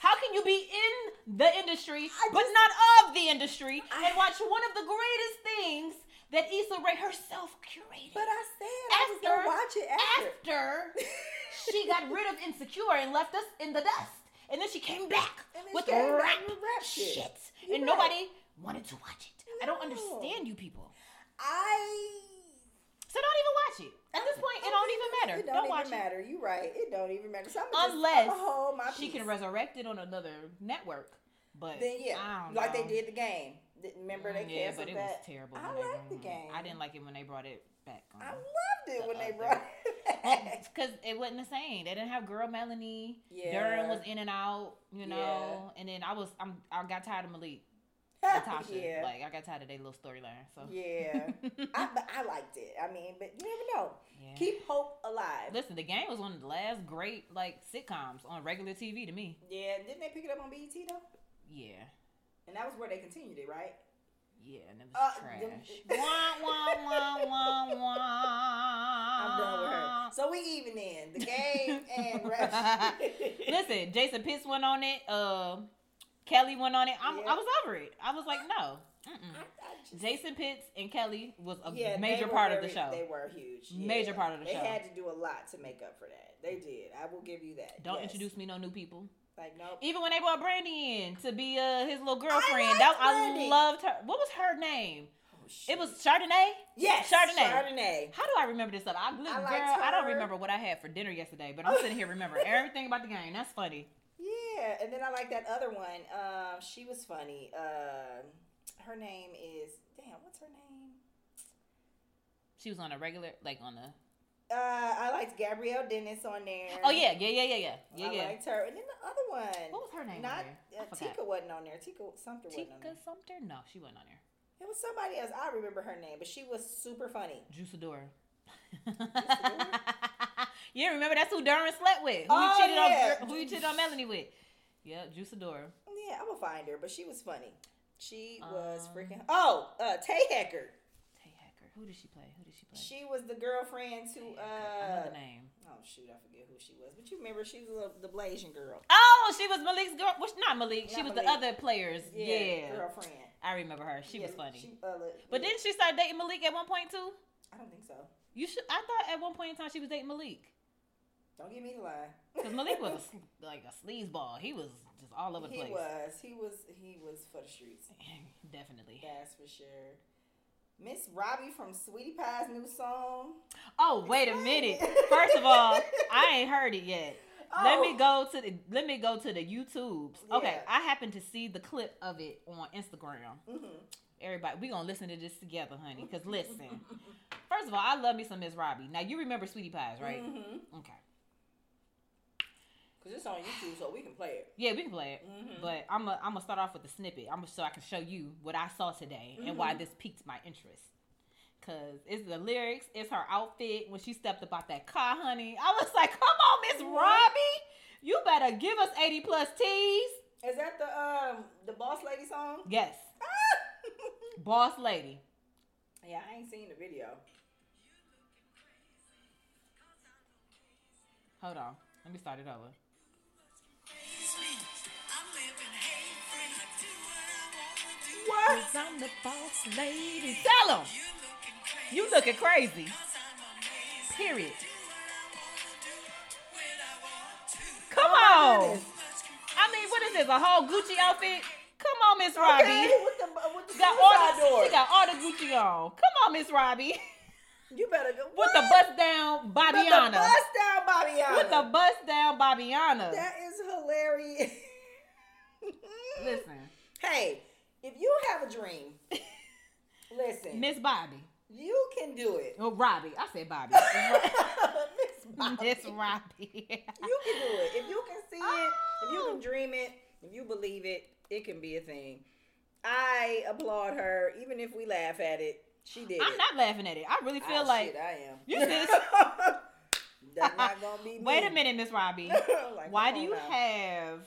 How can you be in the industry I but not of the industry I- and watch one of the greatest things that Issa Rae herself curated? But I said I was gonna watch it after. after she got rid of Insecure and left us in the dust. And then she came back with came rap, rap shit. shit. And right. nobody wanted to watch it. I don't understand you people. I. So don't even watch it. At this point, it don't even matter. It don't, Don't, even watch matter. You right. It don't even matter. So I'm Unless just. She peace. can resurrect it on another network. But Then yeah, I don't like they did the game. Remember they Mm, yeah, canceled but it that. was terrible. I liked the game. I didn't like it when they brought it back. I loved it the when they brought it back. Because it wasn't the same. They didn't have girl Melanie. Yeah. Derwin was in and out, you know. And then I was, I'm, I got tired of Malik, Natasha. yeah. Like I got tired of their little storyline. So yeah. I, but I liked it. I mean, but you never know. Yeah. Keep hope alive. Listen, the game was one of the last great like sitcoms on regular TV to me. Yeah, didn't they pick it up on BET though? Yeah. And that was where they continued it, right? Yeah, and it was Uh, trash. them- wah, wah, wah, wah, wah. I'm done with her. So we even in the game and rap. Listen, Jason Pitts went on it. Uh, Kelly went on it. I'm, Yeah. I was over it. I was like, no. I, Mm-mm. I just, Jason Pitts and Kelly was a yeah, major part of the show. They were huge. yeah. Major part of the they show. They had to do a lot to make up for that. They did. I will give you that. Don't Yes. introduce me no new people. Like nope. Even when they brought Brandy in to be uh, his little girlfriend, liked that Brandy. I loved her. What was her name? Oh. It was Chardonnay. yes, Chardonnay. Chardonnay. How do I remember this stuff? I, girl, I liked I don't remember what I had for dinner yesterday, but I'm sitting here remembering everything about the game. That's funny. Yeah, and then I like that other one. Um, she was funny. Uh, her name is damn. What's her name? She was on a regular, like on a. Uh, I liked Gabrielle Dennis on there. Oh yeah, yeah, yeah, yeah, yeah, yeah, I yeah. liked her, and then the other one. What was her name? Not uh, Tika wasn't on there. Tika on Tika. Sumpter? No, she wasn't on there. It was somebody else. I remember her name, but she was super funny. Juiceadora? yeah, remember that's who Derwin slept with. Who Oh, you cheated yeah. on? Who you cheated on Melanie with? Yeah, Juiceadora. Yeah, I'm gonna find her, but she was funny. She was Um, freaking. Oh, uh, Tay Hecker. Tay Hacker. Who did she play? Who did she play? She was the girlfriend to. Tay Hacker. I know Uh, the name. oh shoot, I forget who she was, but you remember she was the, the Blasian girl. Oh, she was Malik's girl. Which not Malik. she Not was the other players. Yeah, girlfriend. I remember her. She Yeah, was funny. she, uh, but yeah. didn't she start dating Malik at one point too? I don't think so. You should. I thought at one point in time she was dating Malik Don't give me the lie. because Malik was a, like a sleazeball. He was just all over the he place. He was. He was. He was for the streets. Definitely. That's for sure. Miss Robbie from Sweetie Pie's new song. Oh wait a minute. First of all, I ain't heard it yet. Let me Oh. go to the let me go to the YouTubes. Okay, I happened to see the clip of it on Instagram. Mhm. Everybody, we gonna listen to this together, honey. Cause listen, first of all, I love me some Miss Robbie. Now you remember Sweetie Pies, right? Mhm. Okay. Cause it's on YouTube, so we can play it. Yeah, we can play it. Mhm. But I'm gonna I'm gonna start off with the snippet. I'm gonna so I can show you what I saw today and why Mhm. this piqued my interest. Cause it's the lyrics, it's her outfit when she stepped up out that car, honey. I was like, come on, Miss Mhm. Robbie, you better give us 80 plus T's. Is that the um the Boss Lady song? Yes, boss lady. yeah, I ain't seen the video. Hold on, let me start it over. What? What? I'm the boss lady. Tell him. You looking crazy. Period. Come Oh, on. I mean, what is this? A whole Gucci outfit? Come on, Miss Robbie. Okay, with the uh, with the Got all the, door. she got all the Gucci on. Come on, Miss Robbie. you better go With the what? bust down With the bust down Bobbiana. With the bust down Bobbiana. That is hilarious. Listen, Hey, if you have a dream, listen. Miss Bobby. you can do it. Oh, Robbie. I said Bobby. Miss Bobby. Miss Robbie. You can do it. If you can see it, if you can dream it, if you believe it, it can be a thing. I applaud her, even if we laugh at it. She did I'm it. not laughing at it. I really feel Ah, like. shit, I am. You sis. That's not gonna be me. Wait a minute, Miss Robbie. Like, Why do you now. have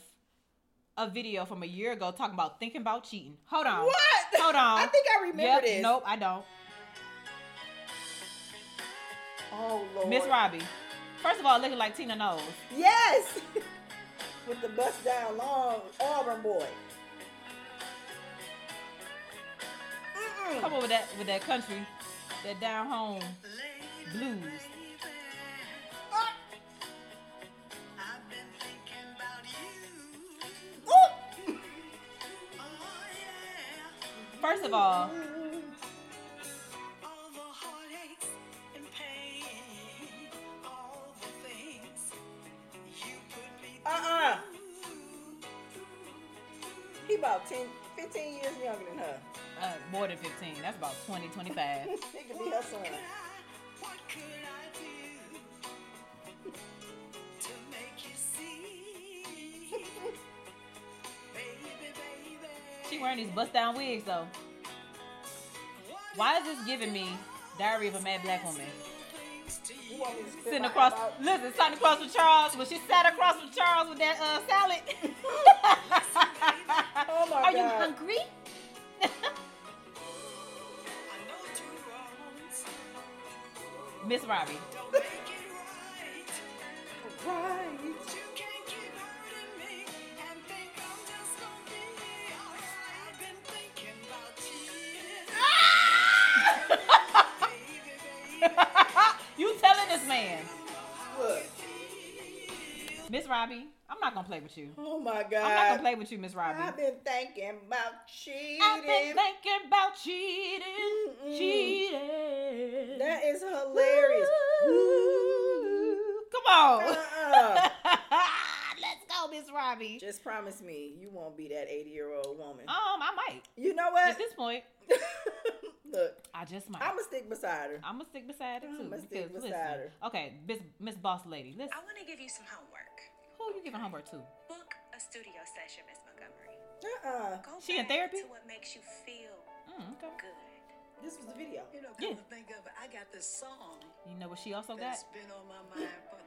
a video from a year ago talking about thinking about cheating? Hold on. What? Hold on. I think I remember Yep, this. Nope, I don't. Oh Lord. Miss Robbie. First of all, looking like Tina Knowles. Yes. With the bust down long Auburn boy. Mm-mm. Come on with that with that country, that down home blues. First of all, Uh-uh. He about 10, 15 years younger than her. uh, more than 15. That's about 20, 25. he could be her son. Wearing these bust down wigs though. Why is this giving me Diary of a Mad Black Woman? You want me to spit Sitting across, listen, sitting across from Charles. When she sat across from Charles with that uh, salad. Oh Are you hungry? Miss Robbie. Right. Man, Look. Miss Robbie? I'm not gonna play with you. Oh my god. I'm not gonna play with you, Miss Robbie. I've been thinking about cheating. I've been thinking about cheating, Mm-mm. cheating. that is hilarious. Ooh. Come on. Uh-uh. Let's Miss Robbie. Just promise me you won't be that 80 year old woman. Um, I might. You know what? At this point, Look, I just might. I'm going to stick beside her. I'm gonna stick beside her too. I'ma stick because, beside listen, Okay, Miss Miss Boss Lady. Listen, I want to give you some homework. who are you giving homework to? Book a studio session, Miss Montgomery. Uh-uh. Go She in back therapy? To what makes you feel Mm, okay. good. This was the video. You know, Yeah. to think of it, I got this song You know what she also got? that's been on my mind for the longest.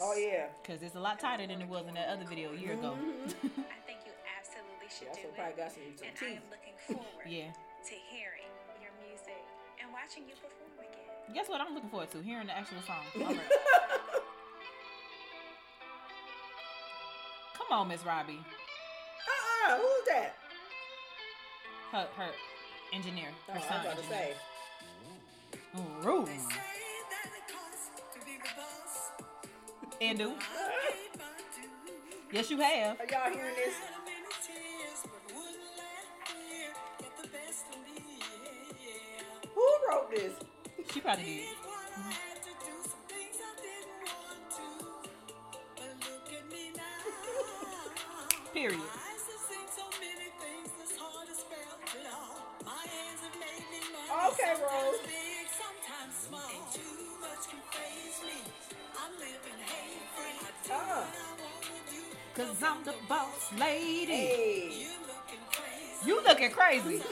Oh, yeah. Cause it's a lot tighter than it was in that other video a year ago. Mm-hmm. I think you absolutely should She also do probably it. got some, some and I am looking forward yeah. to hearing your music and watching you perform again. Guess what I'm looking forward to? Hearing the actual song. All right. Come on, Miss Robbie. Uh-uh. Who's that? Her her engineer. Oh, Her I son was about to engineer. say. Ooh. And do. Yes, you have. Are y'all hearing this? Who wrote this? She probably did. Cause I'm the boss lady. Hey. You looking crazy.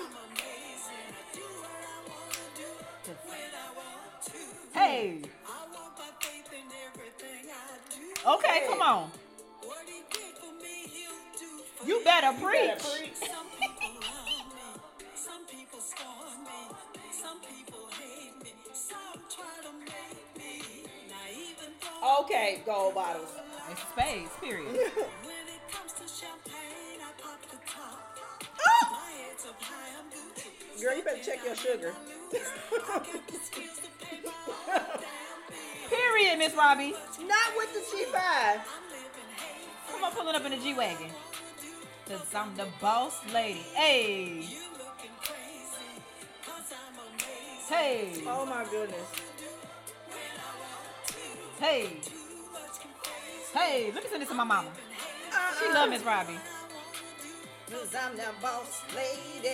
Hey. Okay, come on. You better You better preach. Okay, gold bottles. It's spades, period. Girl, you better check your sugar. Period, Miss Robbie. Not with the G5. Come on, pulling up in the G wagon. Cause I'm the boss lady. Hey. Hey. Oh my goodness. Hey. Hey. Let me send this to my mama. She love Miss Robbie. Cause I'm boss lady.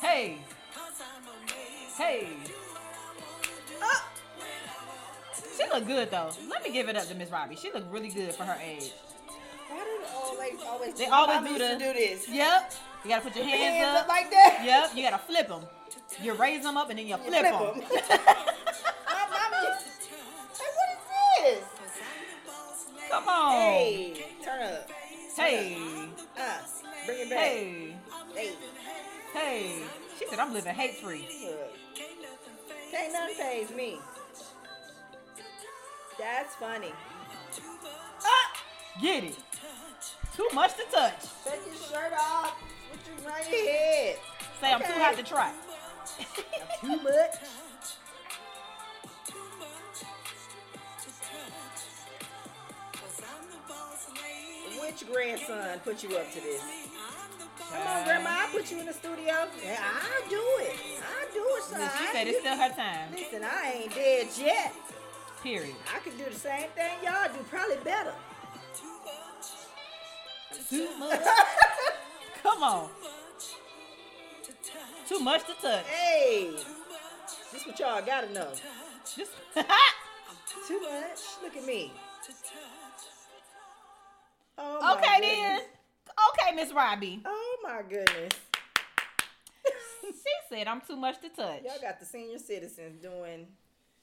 Hey. Hey. Oh, She look good though. Let me give it up to Miss Robbie. She look really good for her age. why do they always, always, They always do the do this. Yep. You gotta put your hands, Hands up. up like that. Yep. You gotta flip them. You raise them up and then you You flip them. flip 'em. Come on. Hey, turn up. Hey. Uh, bring it back. Hey. Hey. Hey. She said I'm living hate free. Can't nothing phase me. That's funny. Ah! Get it. Too much to touch. Take your shirt off. Put you right your head. Say I'm too hot to try. Too much. Which grandson put you up to this? Come on, Grandma, I put you in the studio. Yeah, I'll do it. I'll do it, son. She said it's still her time. Listen, I ain't dead yet. Period. I can do the same thing y'all do, probably better. Too much. Come on. Too much to touch. Hey, this what y'all gotta know. Just Too much. Look at me. Oh okay then. Okay, Miss Robbie. Oh my goodness. She said I'm too much to touch. Y'all got the senior citizens doing.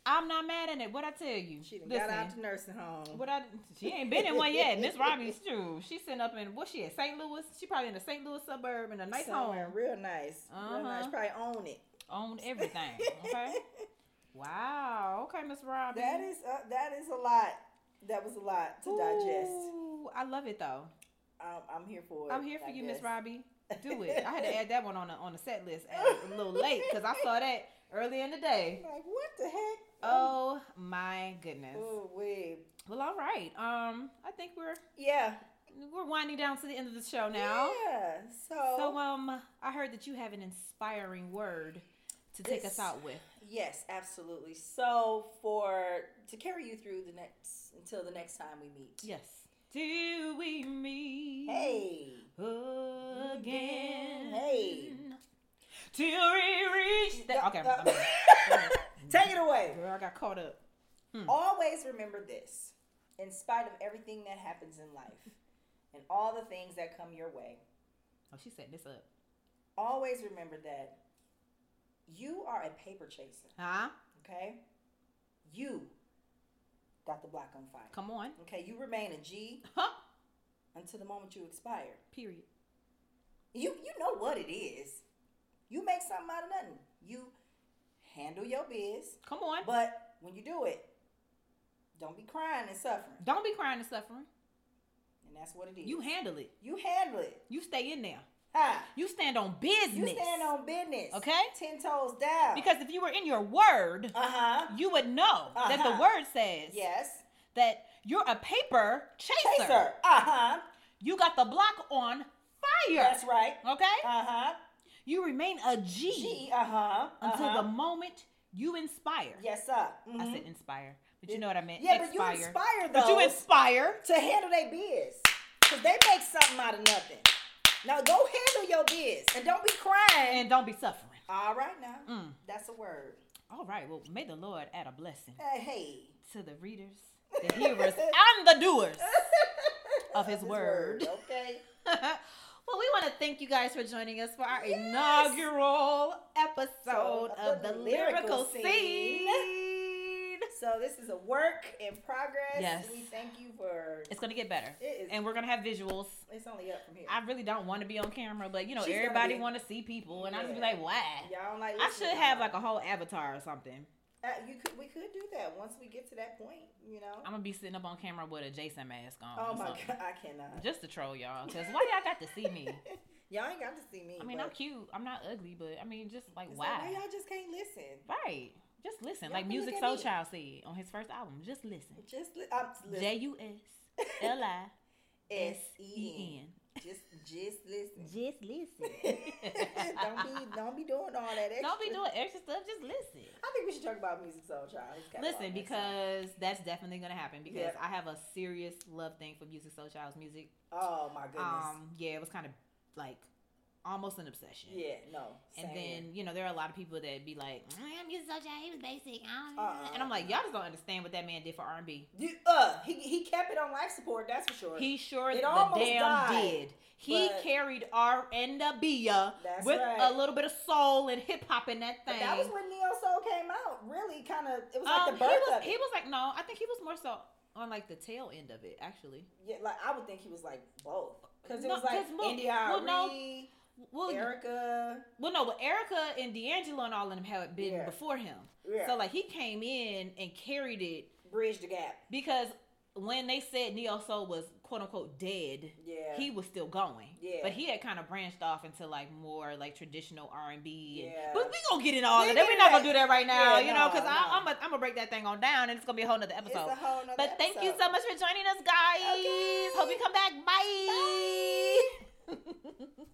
I'm not mad at it. What I tell you? She Listen, got out the nursing home. what I she ain't been in one yet. Miss Robbie's true. She's sitting up in what she at St. Louis. She probably in a St. Louis suburb in a nice Somewhere home. real nice. Real nice. Uh-huh. Probably own it. Own everything. Okay. wow. Okay, Miss Robbie. That is uh, that is a lot. That was a lot to digest. Ooh, I love it though. I'm, I'm here for it. I'm here for I you, Miss. Robbie. Do it. I had to add that one on the on the set list a little late because I saw that early in the day. Like what the heck? Oh my goodness. Oh wait. Well, all right. Um, I think we're Yeah. we're winding down to the end of the show now. Yeah. So, So um, I heard that you have an inspiring word to take us out with. yes, absolutely. So for to carry you through the next until the next time we meet. Yes. Till we meet Hey. again. Hey. Till we reach. Okay. Uh, I'm. Take it away. Girl, I got caught up. Always remember this. In spite of everything that happens in life and all the things that come your way, Oh, she set this up. always remember that you are a paper chaser, Huh? okay? You got the block on fire. Come on. Okay, you remain a G Huh? until the moment you expire. Period. You you know what it is. You make something out of nothing. You handle your biz, Come on. but when you do it, don't be crying and suffering. Don't be crying and suffering. And that's what it is. You handle it. you handle it. You stay in there. Ha. You stand on business. You stand on business. Okay. Ten toes down. Because if you were in your word, uh huh. you would know that the Uh-huh. word says Yes. that you're a paper chaser. Chaser. Uh huh. You got the block on fire. That's right. Okay? Uh huh. You remain a G, G. Uh huh. until the moment you inspire. Yes, sir. I Mhm. said inspire, but you know what I meant. Yeah, but you Expire. inspire But you inspire. to handle their biz. Because they make something out of nothing. Now go handle your biz and don't be crying. And don't be suffering. All right now. Mm. That's a word. All right. Well, may the Lord add a blessing Hey, hey. to the readers, the hearers, and the doers of His His word. Okay. well, we want to thank you guys for joining us for our inaugural episode of the Lyrical Scene. So this is a work in progress. Yes. We thank you for It's gonna get better, It is. and we're gonna have visuals. it's only up from here. I really don't want to be on camera, but you know, She's everybody want to see people, and I just be like, why? Y'all don't like I should have like a whole avatar or something. Uh, you could we could do that once we get to that point, you know. I'm gonna be sitting up on camera with a Jason mask on. oh my something. god, I cannot. Just to troll y'all, cause why y'all got to see me? Y'all ain't got to see me. I mean, I'm cute. I'm not ugly, but I mean, just like it's like, why? y'all just can't listen? right. Just listen. Y'all like Musiq Soul. Child said on his first album. Just listen. Just li- I'm, listen. J U S L I S E N. Just just listen. Just listen. don't be don't be doing all that extra. Don't be doing extra stuff. Just listen. I think we should talk about Musiq Soulchild. Listen, because that's definitely gonna happen. Because Yep. I have a serious love thing for Musiq Soulchild's music. oh my goodness. Um, yeah, it was kind of like almost an obsession. yeah, no. And then you know there are a lot of people that be like, "Mm, "Musiq Soulchild, he was basic," I don't know." Uh-uh. and I'm like, "Y'all just don't understand what that man did for R&B. You- uh, he he kept it on life support. That's for sure. He sure It the almost damn died, did. He but- carried R and B with right. a little bit of soul and hip hop in that But thing. that was when Neo Soul came out. Really, kind of. It was like Um, the birth he was of it. he was like no, I think he was more so on like the tail end of it actually. yeah, like I would think he was like both because it No, was like India well, no, Well, Erykah. well, no, but Erykah and D'Angelo and all of them had been Yeah. before him. Yeah. So like he came in and carried it bridged the gap. because when they said Neo Soul was quote unquote dead, Yeah. he was still going. Yeah. But he had kind of branched off into like more like traditional R and B. Yeah. But we gonna get in all We of that. We're not gonna do that right now, Yeah, you know, because no. I'm gonna I'm gonna break that thing on down, and it's gonna be a whole nother episode. It's a whole nother but thank you so much for joining us, guys. Okay. Hope you come back. Bye. Bye.